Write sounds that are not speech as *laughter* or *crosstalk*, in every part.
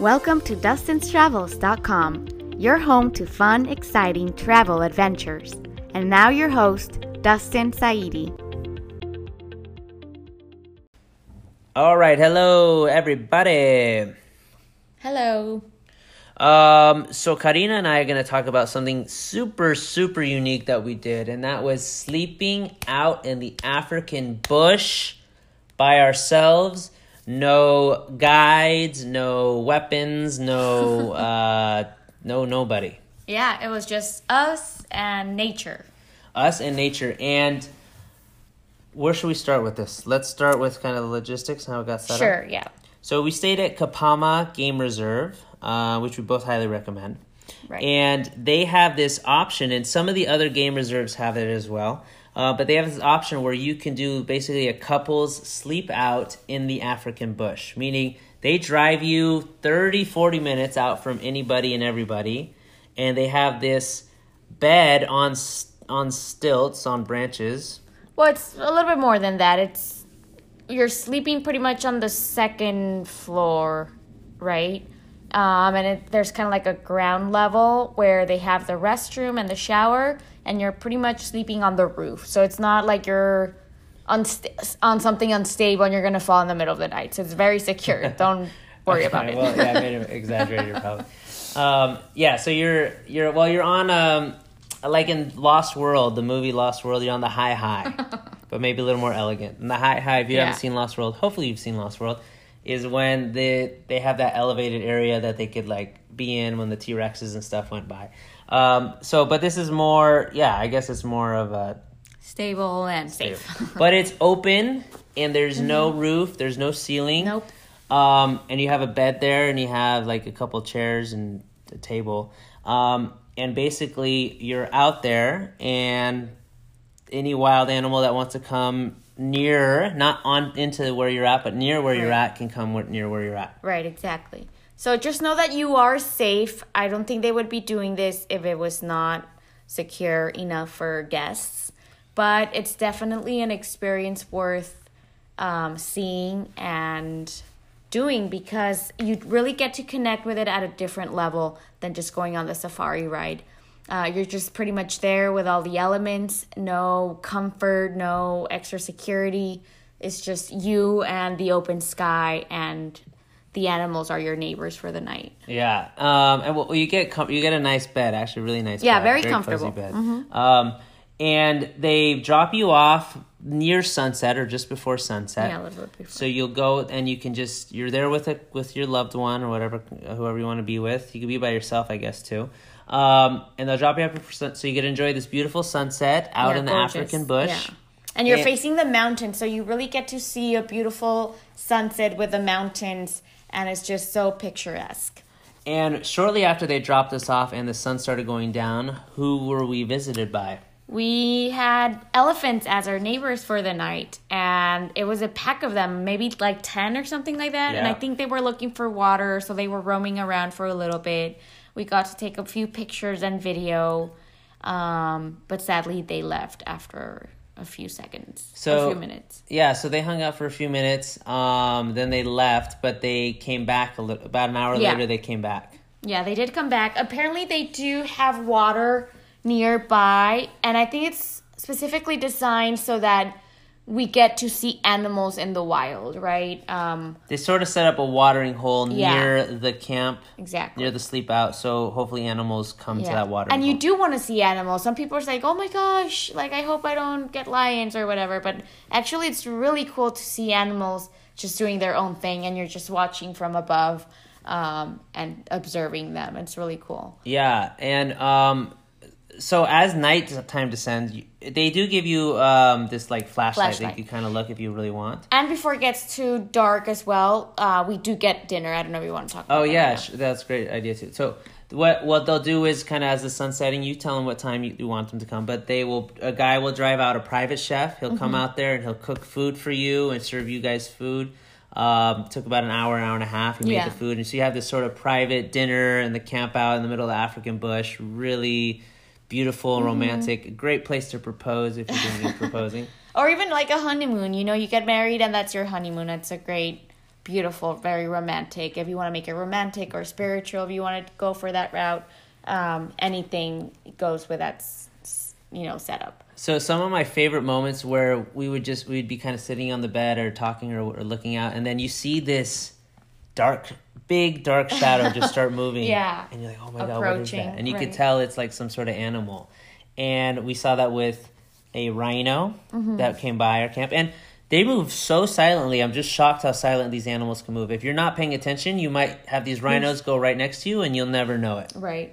Welcome to Dustin'sTravels.com, your home to fun, exciting travel adventures. And now your host, Dustin Saidi. All right, hello everybody. Hello. Um, so Karina and I are going to talk about something super super unique that we did and that was sleeping out in the African bush by ourselves. No guides, no weapons, no *laughs* uh no nobody. Yeah, it was just us and nature. Us and nature and where should we start with this? Let's start with kind of the logistics and how it got set up. Sure, yeah. So we stayed at Kapama Game Reserve, uh, which we both highly recommend. Right. And they have this option, and some of the other game reserves have it as well. Uh, but they have this option where you can do basically a couple's sleep out in the African bush, meaning they drive you 30, 40 minutes out from anybody and everybody, and they have this bed on on stilts on branches. Well, it's a little bit more than that. It's you're sleeping pretty much on the second floor, right? Um, and it, there's kind of like a ground level where they have the restroom and the shower, and you're pretty much sleeping on the roof. So it's not like you're on on something unstable and you're gonna fall in the middle of the night. So it's very secure. *laughs* Don't worry about Okay, it. Well, yeah, I made it *laughs* exaggerated probably. Um, yeah, so you're you're well, you're on um, like in Lost World, the movie Lost World. You're on the high high, *laughs* but maybe a little more elegant. And the high high, if you Yeah. haven't seen Lost World, hopefully you've seen Lost World, is when they they have that elevated area that they could like be in when the T Rexes and stuff went by. Um, so, but this is more, yeah, I guess it's more of a Stable and safe. but it's open and there's no roof, there's no ceiling. Nope. Um, and you have a bed there, and you have like a couple chairs and a table. Um, and basically, you're out there, and any wild animal that wants to come near, not on into where you're at, but near where you're at, can come near where you're at. Right, exactly. So just know that you are safe. I don't think they would be doing this if it was not secure enough for guests. But it's definitely an experience worth um, seeing and doing because you really get to connect with it at a different level than just going on the safari ride. Uh, you're just pretty much there with all the elements, no comfort, no extra security. It's just you and the open sky, and the animals are your neighbors for the night. Yeah, um, and well, you get com- you get a nice bed, actually, really nice. Bed. Yeah, bed, very cozy comfortable. Mm-hmm. bed. Um, and they drop you off near sunset or just before sunset. Yeah, a little bit before. So you'll go and you can just you're there with a with your loved one or whatever whoever you want to be with. You can be by yourself, I guess too. Um, and they'll drop you off for sun- so you get to enjoy this beautiful sunset out Yeah, in the gorgeous. African bush. Yeah. And you're facing the mountains, so you really get to see a beautiful sunset with the mountains, and it's just so picturesque. And shortly after they dropped us off and the sun started going down, who were we visited by? We had elephants as our neighbors for the night, and it was a pack of them, maybe like 10 or something like that. And I think they were looking for water, so they were roaming around for a little bit. We got to take a few pictures and video, um, but sadly, they left after a few seconds, So- a few minutes. Yeah, so they hung out for a few minutes. Um, then they left, but they came back a little. About an hour Yeah. later, they came back. Yeah, they did come back. Apparently, they do have water nearby, and I think it's specifically designed so that we get to see animals in the wild, right? Um, They sort of set up a watering hole Yeah. near the camp, exactly. near the sleep out, so hopefully animals come to that watering and you hole. do want to see animals. Some people are like, "Oh my gosh, like I hope I don't get lions or whatever." But actually, it's really cool to see animals just doing their own thing, and you're just watching from above um, and observing them. It's really cool. Yeah, and um, so as night time descends, they do give you um this like flashlight, Flashlight. that you kind of look if you really want. And before it gets too dark as well, uh, we do get dinner. I don't know if you want to talk about Oh yeah, that's a great idea too. So what what they'll do is kind of as the sun's setting, you tell them what time you, you want them to come, but they will a guy will drive out a private chef. He'll come Mm-hmm. out there and he'll cook food for you and serve you guys food. Um, took about an hour, hour and a half. He made Yeah. the food, and so you have this sort of private dinner and the camp out in the middle of the African bush. Really beautiful, Mm-hmm. romantic, great place to propose if you're thinking *laughs* of proposing. Or even like a honeymoon. You know, you get married and that's your honeymoon. It's a great beautiful, very romantic. If you want to make it romantic or spiritual, if you want to go for that route, um, anything goes with that, you know, setup. So some of my favorite moments where we would just we'd be kind of sitting on the bed or talking or, or looking out, and then you see this dark, big dark shadow just start *laughs* moving. Yeah. and you're like, oh my god, what is that? And you could tell it's like some sort of animal. And we saw that with a rhino Mm-hmm. that came by our camp, and they move so silently. I'm just shocked how silent these animals can move. If you're not paying attention, you might have these rhinos go right next to you, and you'll never know it. Right.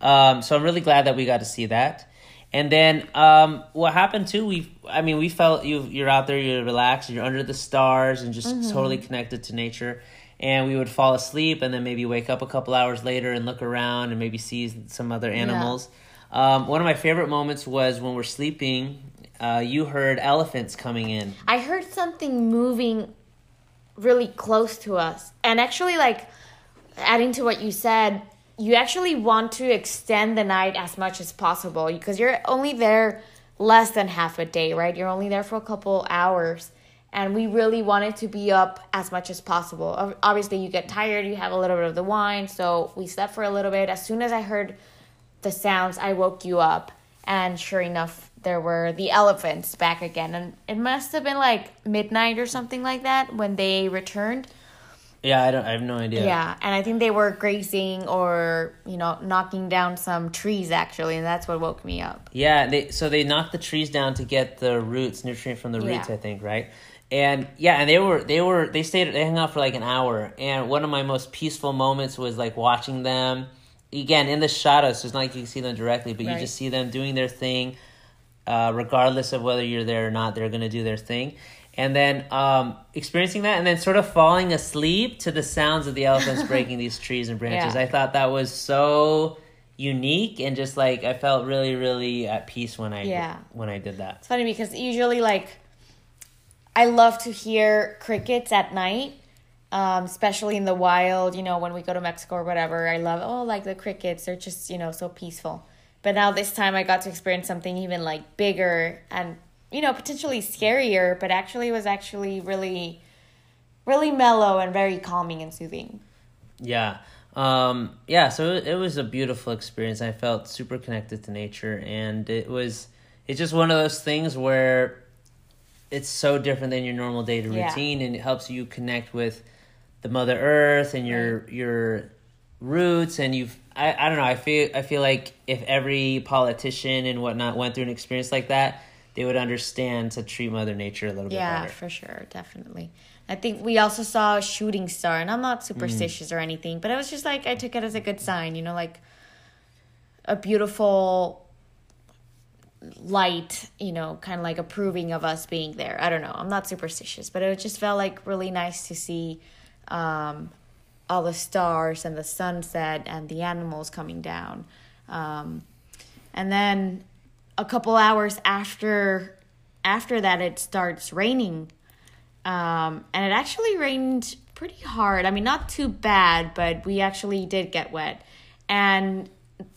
Um, so I'm really glad that we got to see that. And then um, what happened too? We, I mean, we felt you you're out there, you're relaxed, you're under the stars, and just totally connected to nature. And we would fall asleep, and then maybe wake up a couple hours later and look around, and maybe see some other animals. Um, one of my favorite moments was when we're sleeping. Uh, you heard elephants coming in. I heard something moving really close to us. And actually, like, adding to what you said, you actually want to extend the night as much as possible because you're only there less than half a day, right? You're only there for a couple hours. And we really wanted to be up as much as possible. Obviously, you get tired, you have a little bit of the wine. So we slept for a little bit. As soon as I heard the sounds, I woke you up. And sure enough, there were the elephants back again. And it must have been like midnight or something like that when they returned. Yeah, I don't. I have no idea. Yeah, and I think they were grazing or, you know, knocking down some trees actually, and that's what woke me up. Yeah, they so they knocked the trees down to get the roots, nutrient from the roots, Yeah. I think, right? And yeah, and they were they were they stayed they hung out for like an hour. And one of my most peaceful moments was like watching them again in the shadows. So it's not like you can see them directly, but you just see them doing their thing, uh, regardless of whether you're there or not. They're gonna do their thing. And then um, experiencing that, and then sort of falling asleep to the sounds of the elephants *laughs* breaking these trees and branches. Yeah. I thought that was so unique and just like I felt really, really at peace when I Yeah. when I did that. It's funny because usually, like, I love to hear crickets at night, um, especially in the wild. You know, when we go to Mexico or whatever, I love oh, like the crickets. They're just you know so peaceful. But now this time, I got to experience something even like bigger and you know potentially scarier, but actually was actually really, really mellow and very calming and soothing. Yeah. Um, yeah, so it was a beautiful experience. I felt super connected to nature and it was it's just one of those things where it's so different than your normal day to Yeah. routine and it helps you connect with the mother earth and your your roots and you've I, I don't know, I feel I feel like if every politician and whatnot went through an experience like that, they would understand to treat Mother Nature a little bit better Yeah, for sure, definitely. I think we also saw a shooting star, and I'm not superstitious mm. or anything, but I was just like I took it as a good sign, you know, like a beautiful light, you know, kind of like approving of us being there. I don't know. I'm not superstitious, but it just felt like really nice to see um, all the stars and the sunset and the animals coming down. Um, and then a couple hours after after that it starts raining um, and it actually rained pretty hard i mean not too bad but we actually did get wet and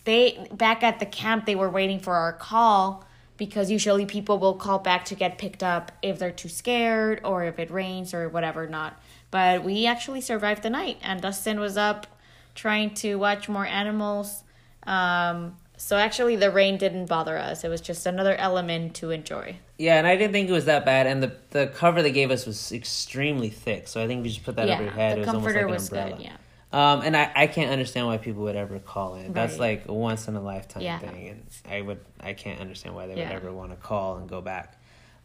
they back at the camp they were waiting for our call because usually people will call back to get picked up if they're too scared or if it rains or whatever not. But we actually survived the night and dustin was up trying to watch more animals. Um, so actually the rain didn't bother us. It was just another element to enjoy. Yeah, and I didn't think it was that bad. And the the cover they gave us was extremely thick, so I think if you just put that over your head, the it was almost like comforter an was umbrella. good yeah Um, and I, I can't understand why people would ever call it. That's like a once in a lifetime Yeah. thing, and I would I can't understand why they Yeah. would ever want to call and go back.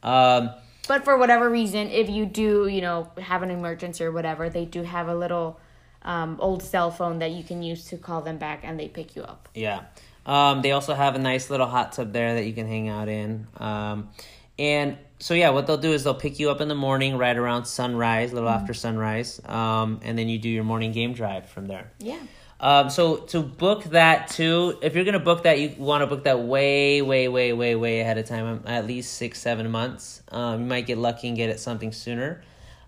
Um, But for whatever reason, if you do, you know, have an emergency or whatever, they do have a little um, old cell phone that you can use to call them back and they pick you up. Yeah. Um, they also have a nice little hot tub there that you can hang out in. Um, and so yeah, what they'll do is they'll pick you up in the morning, right around sunrise, a little after sunrise, um, and then you do your morning game drive from there. Yeah. Um, so to book that too, if you're gonna book that, you want to book that way, way, way, way, way ahead of time, um, at least six, seven months. Um, you might get lucky and get it something sooner.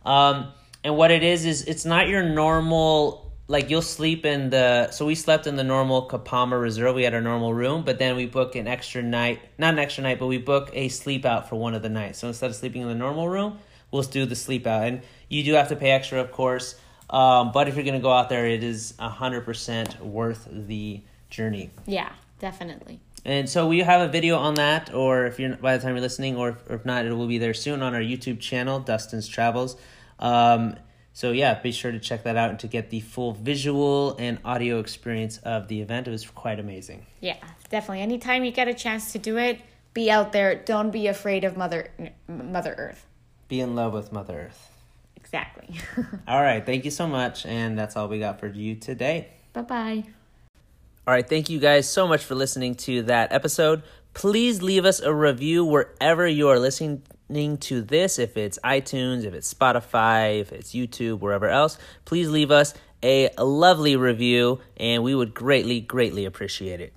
Um, and what it is is it's not your normal like you'll sleep in the so we slept in the normal Kapama Reserve. We had our normal room, but then we book an extra night, not an extra night, but we book a sleep out for one of the nights. So instead of sleeping in the normal room, we'll do the sleep out. And you do have to pay extra, of course. Um, but if you're to go out there, it is 100% worth the journey. Yeah, definitely. And so we have a video on that, or if you're by the time you're listening, or if, or if not, it will be there soon on our YouTube channel, Dustin's Travels. Um, so yeah, be sure to check that out and to get the full visual and audio experience of the event. It was quite amazing. Yeah, definitely. Anytime you get a chance to do it, be out there. Don't be afraid of Mother Mother Earth. Be in love with Mother Earth. Exactly. *laughs* all right, thank you so much, and that's all we got for you today. Bye bye. All right, thank you guys so much for listening to that episode. Please leave us a review wherever you are listening to this, if it's iTunes, if it's Spotify, if it's YouTube, wherever else. Please leave us a lovely review, and we would greatly, greatly appreciate it.